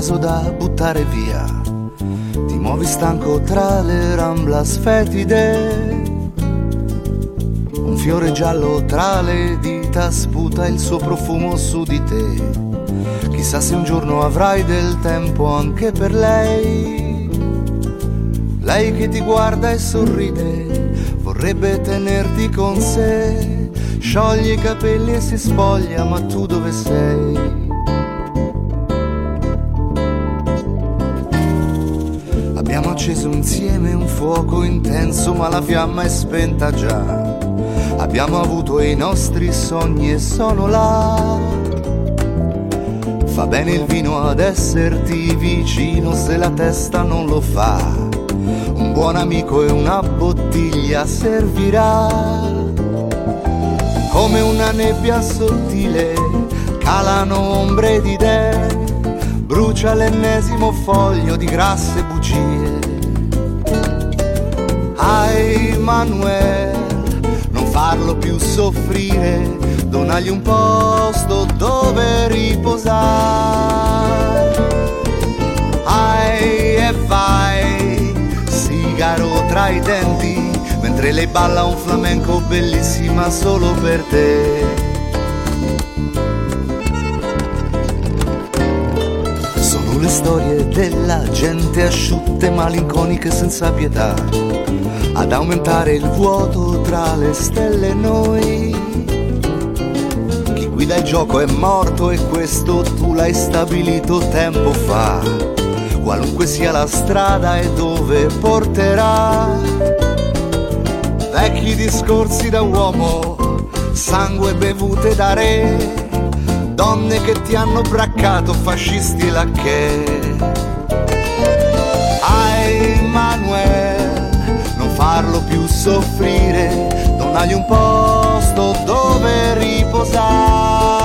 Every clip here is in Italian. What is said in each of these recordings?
Caso da buttare via. Ti muovi stanco tra le ramblas fetide. Un fiore giallo tra le dita sputa il suo profumo su di te. Chissà se un giorno avrai del tempo anche per lei. Lei che ti guarda e sorride, vorrebbe tenerti con sé. Scioglie i capelli e si spoglia, ma tu dove sei? Fuoco intenso, ma la fiamma è spenta già. Abbiamo avuto i nostri sogni e sono là. Fa bene il vino ad esserti vicino se la testa non lo fa. Un buon amico e una bottiglia servirà. Come una nebbia sottile calano ombre di idee, brucia l'ennesimo foglio di grasse bugie ai Manuel, non farlo più soffrire, donagli un posto dove riposare. Ai e vai, sigaro tra i denti, mentre lei balla un flamenco bellissima solo per te. Le storie della gente asciutte, malinconiche senza pietà ad aumentare il vuoto tra le stelle e noi. Chi guida il gioco è morto e questo tu l'hai stabilito tempo fa. Qualunque sia la strada e dove porterà. Vecchi discorsi da uomo, sangue bevute da re, donne che ti hanno braccato, fascisti lacché. Ai farlo più soffrire, donagli un posto dove riposare.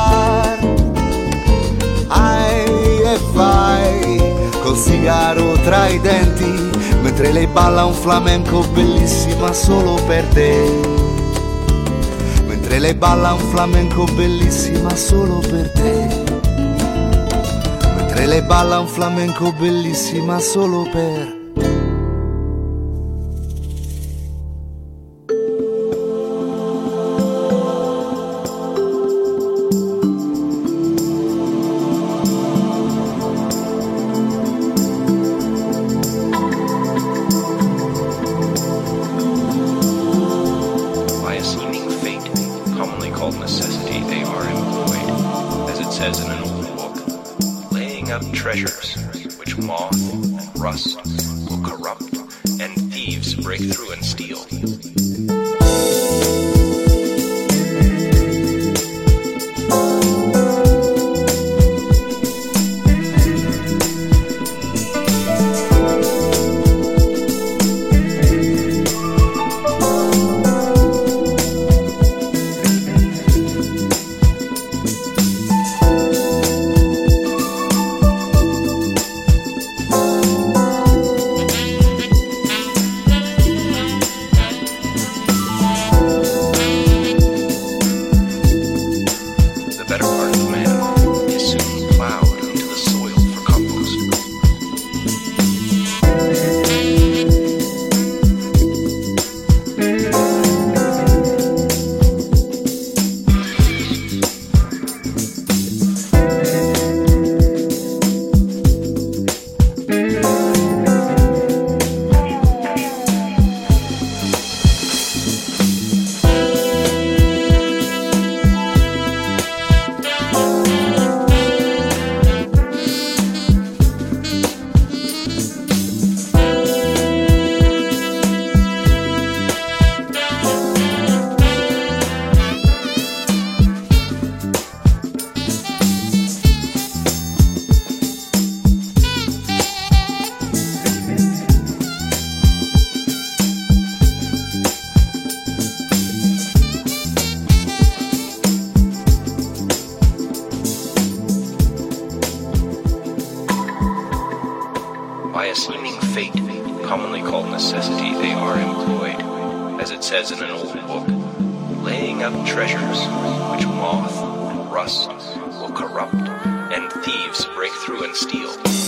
Ai e fai col sigaro tra i denti, mentre lei balla un flamenco bellissima solo per te. Mentre lei balla un flamenco bellissima solo per te. Mentre lei balla un flamenco bellissima solo per te. Says in an old book, laying up treasures which moth and rust will corrupt, and thieves break through and steal.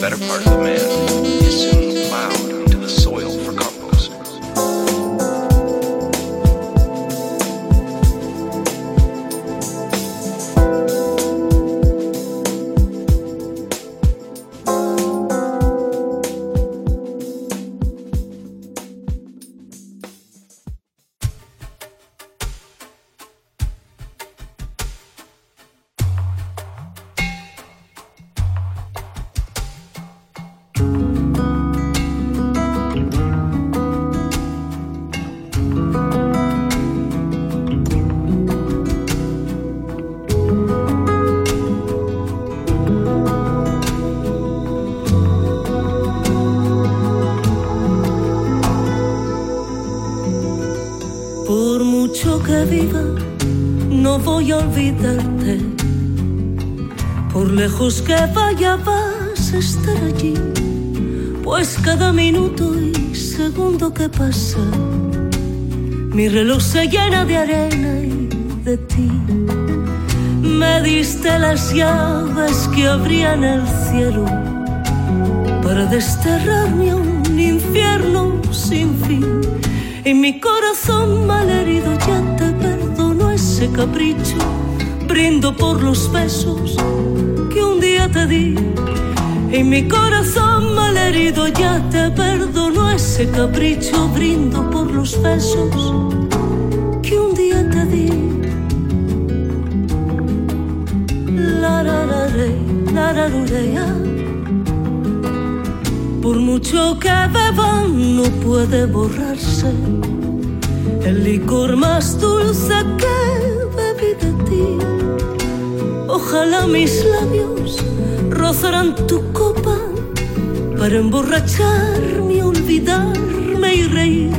Better part of the man lejos que vaya, vas a estar allí. Pues cada minuto y segundo que pasa, mi reloj se llena de arena y de ti. Me diste las llaves que abrían el cielo para desterrarme a un infierno sin fin. Y mi corazón malherido ya te perdono ese capricho. Brindo por los besos te di. Y mi corazón malherido ya te perdono ese capricho. Brindo por los besos que un día te di. La la la re, la la lu, re, ya. Por mucho que beban no puede borrarse el licor más dulce que Ojalá mis labios rozaran tu copa para emborracharme, olvidarme y reír.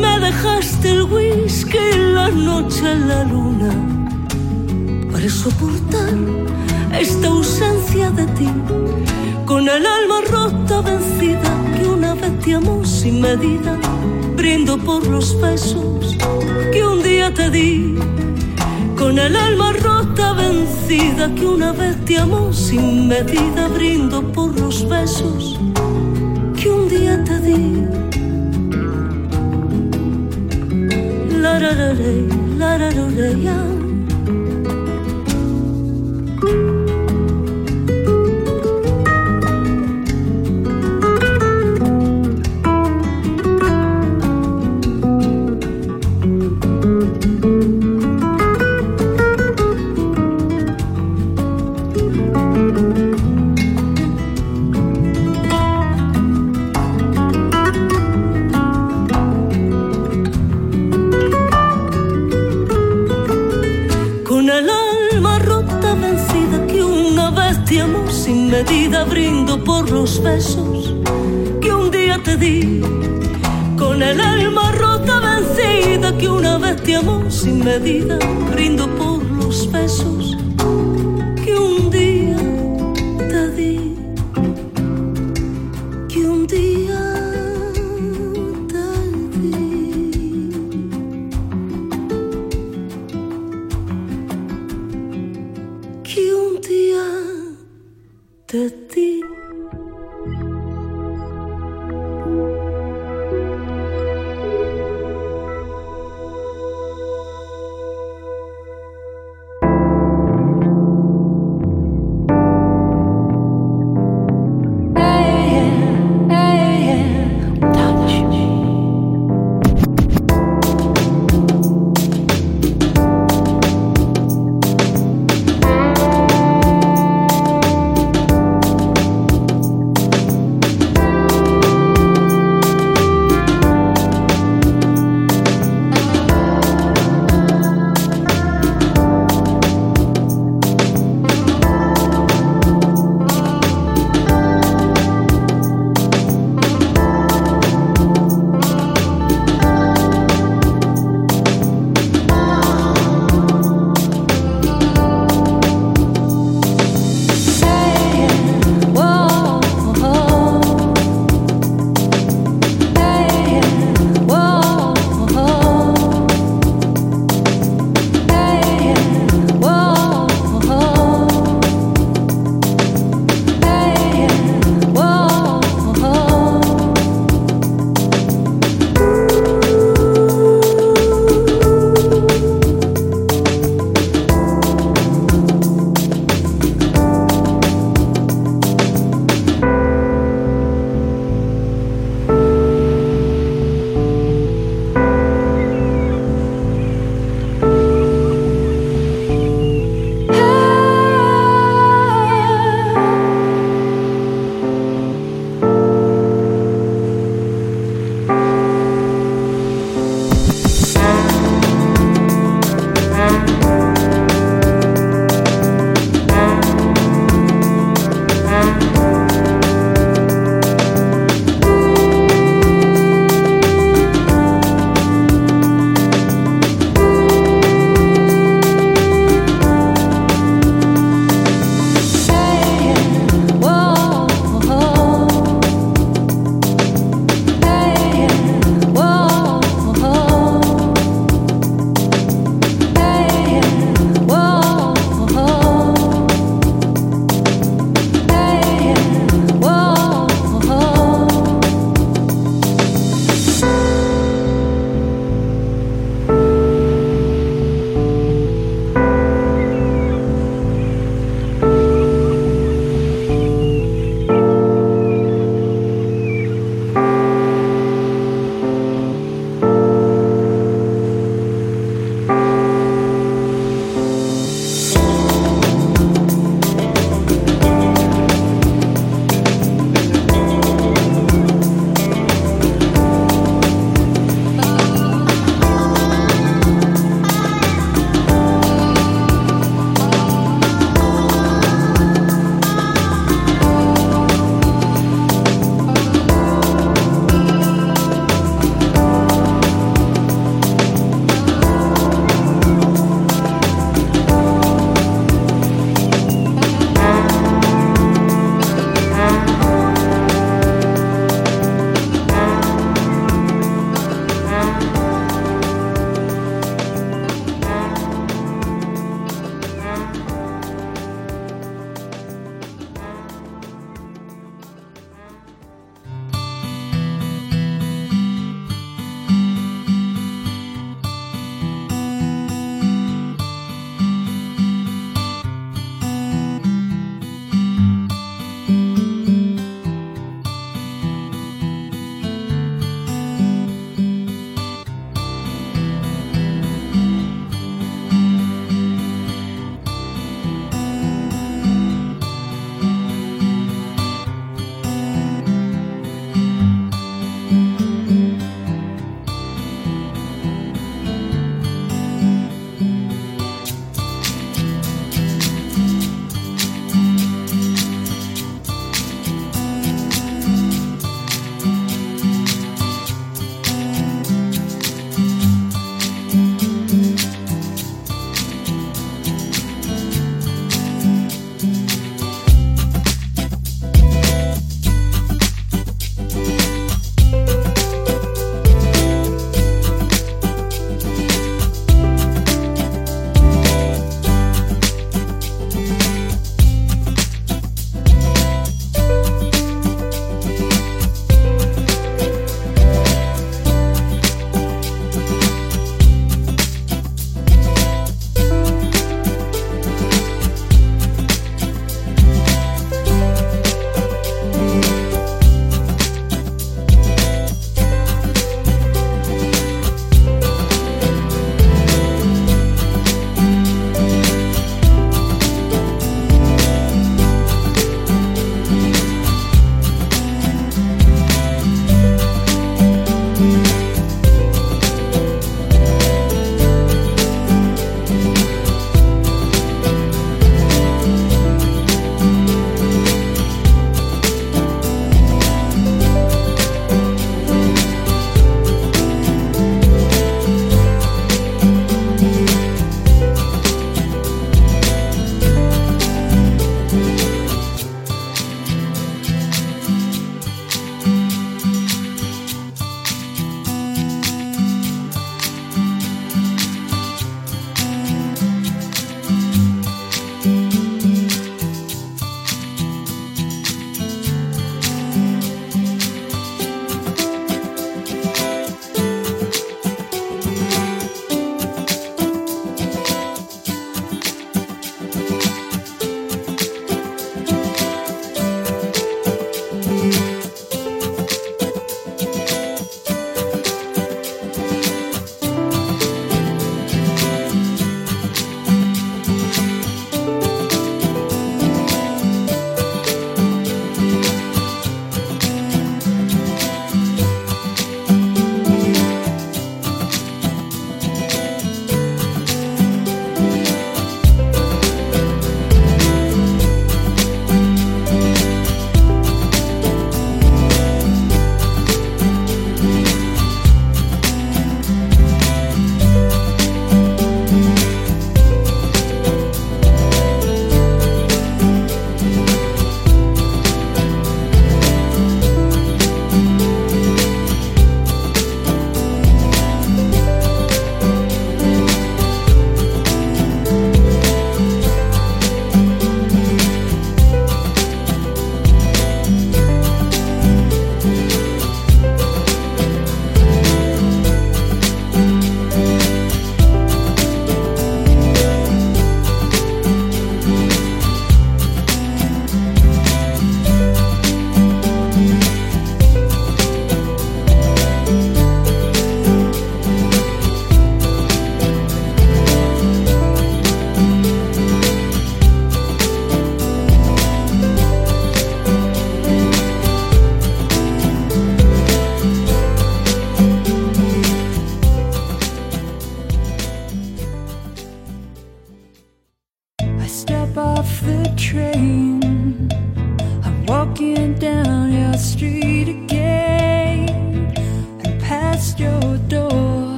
Me dejaste el whisky, la noche, la luna para soportar esta ausencia de ti. Con el alma rota, vencida, que una vez te amó sin medida, brindo por los besos que un día te di. Con el alma rota, vencida, que una vez te amó sin medida, brindo por los besos que un día te di. La brindo por los besos que un día te di, con el alma rota vencida que una vez te amó sin medida, brindo por los besos 的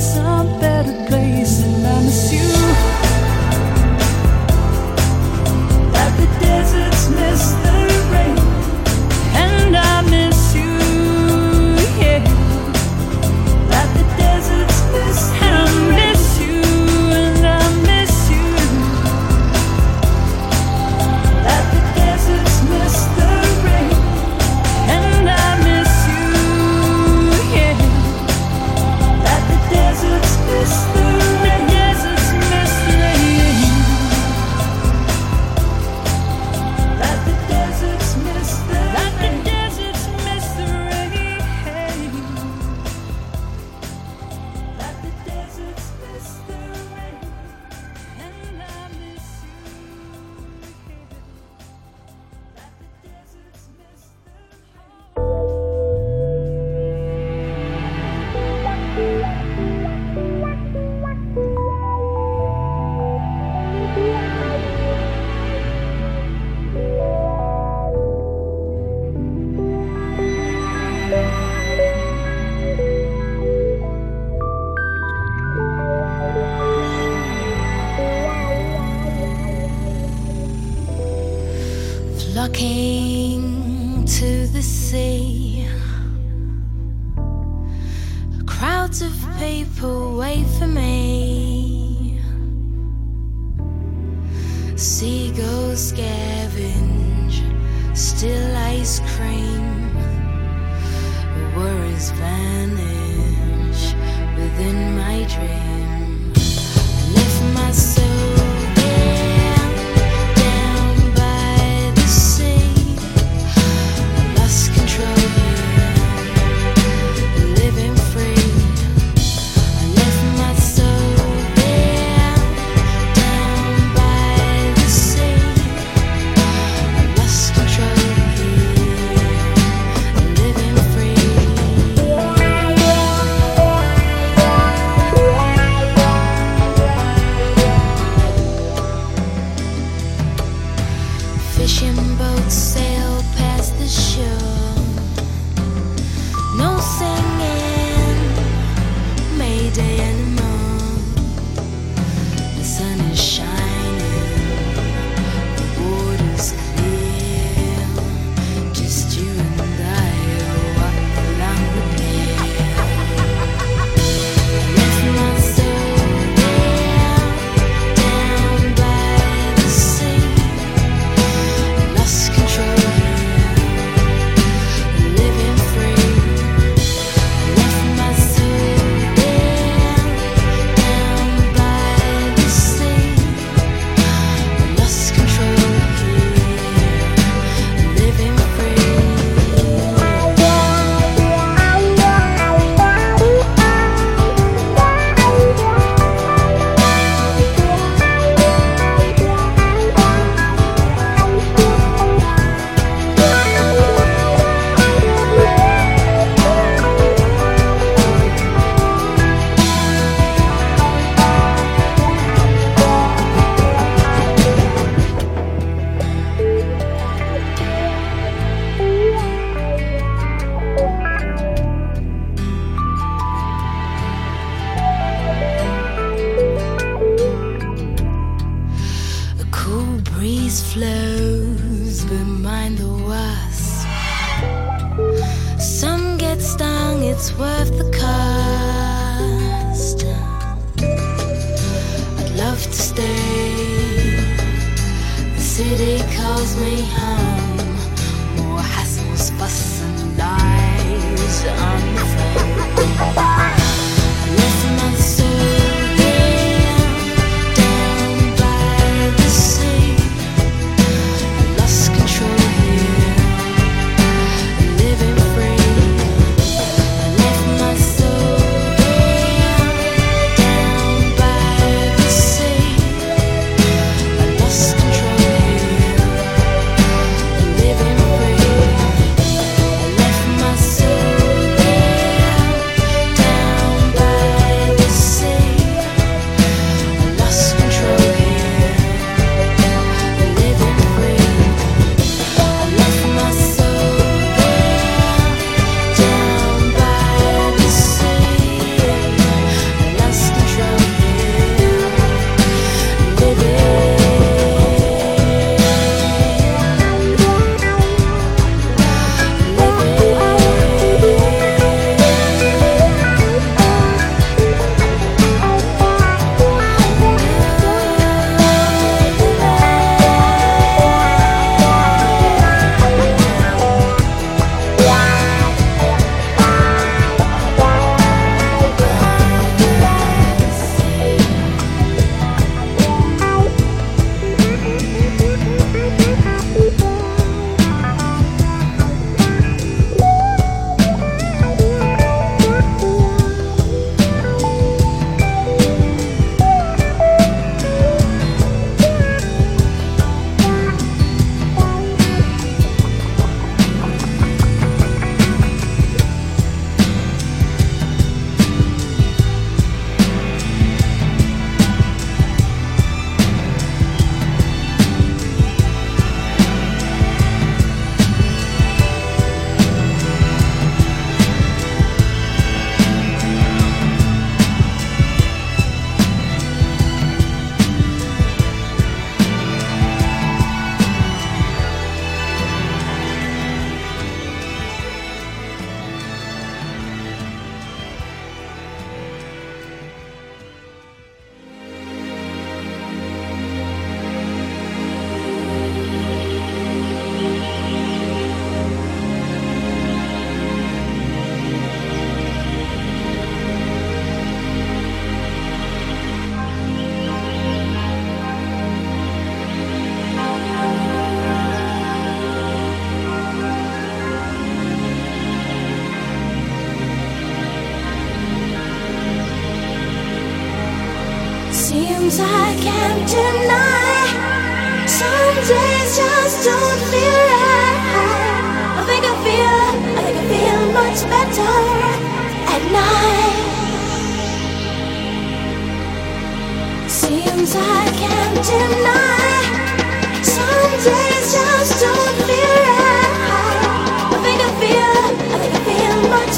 So.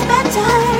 better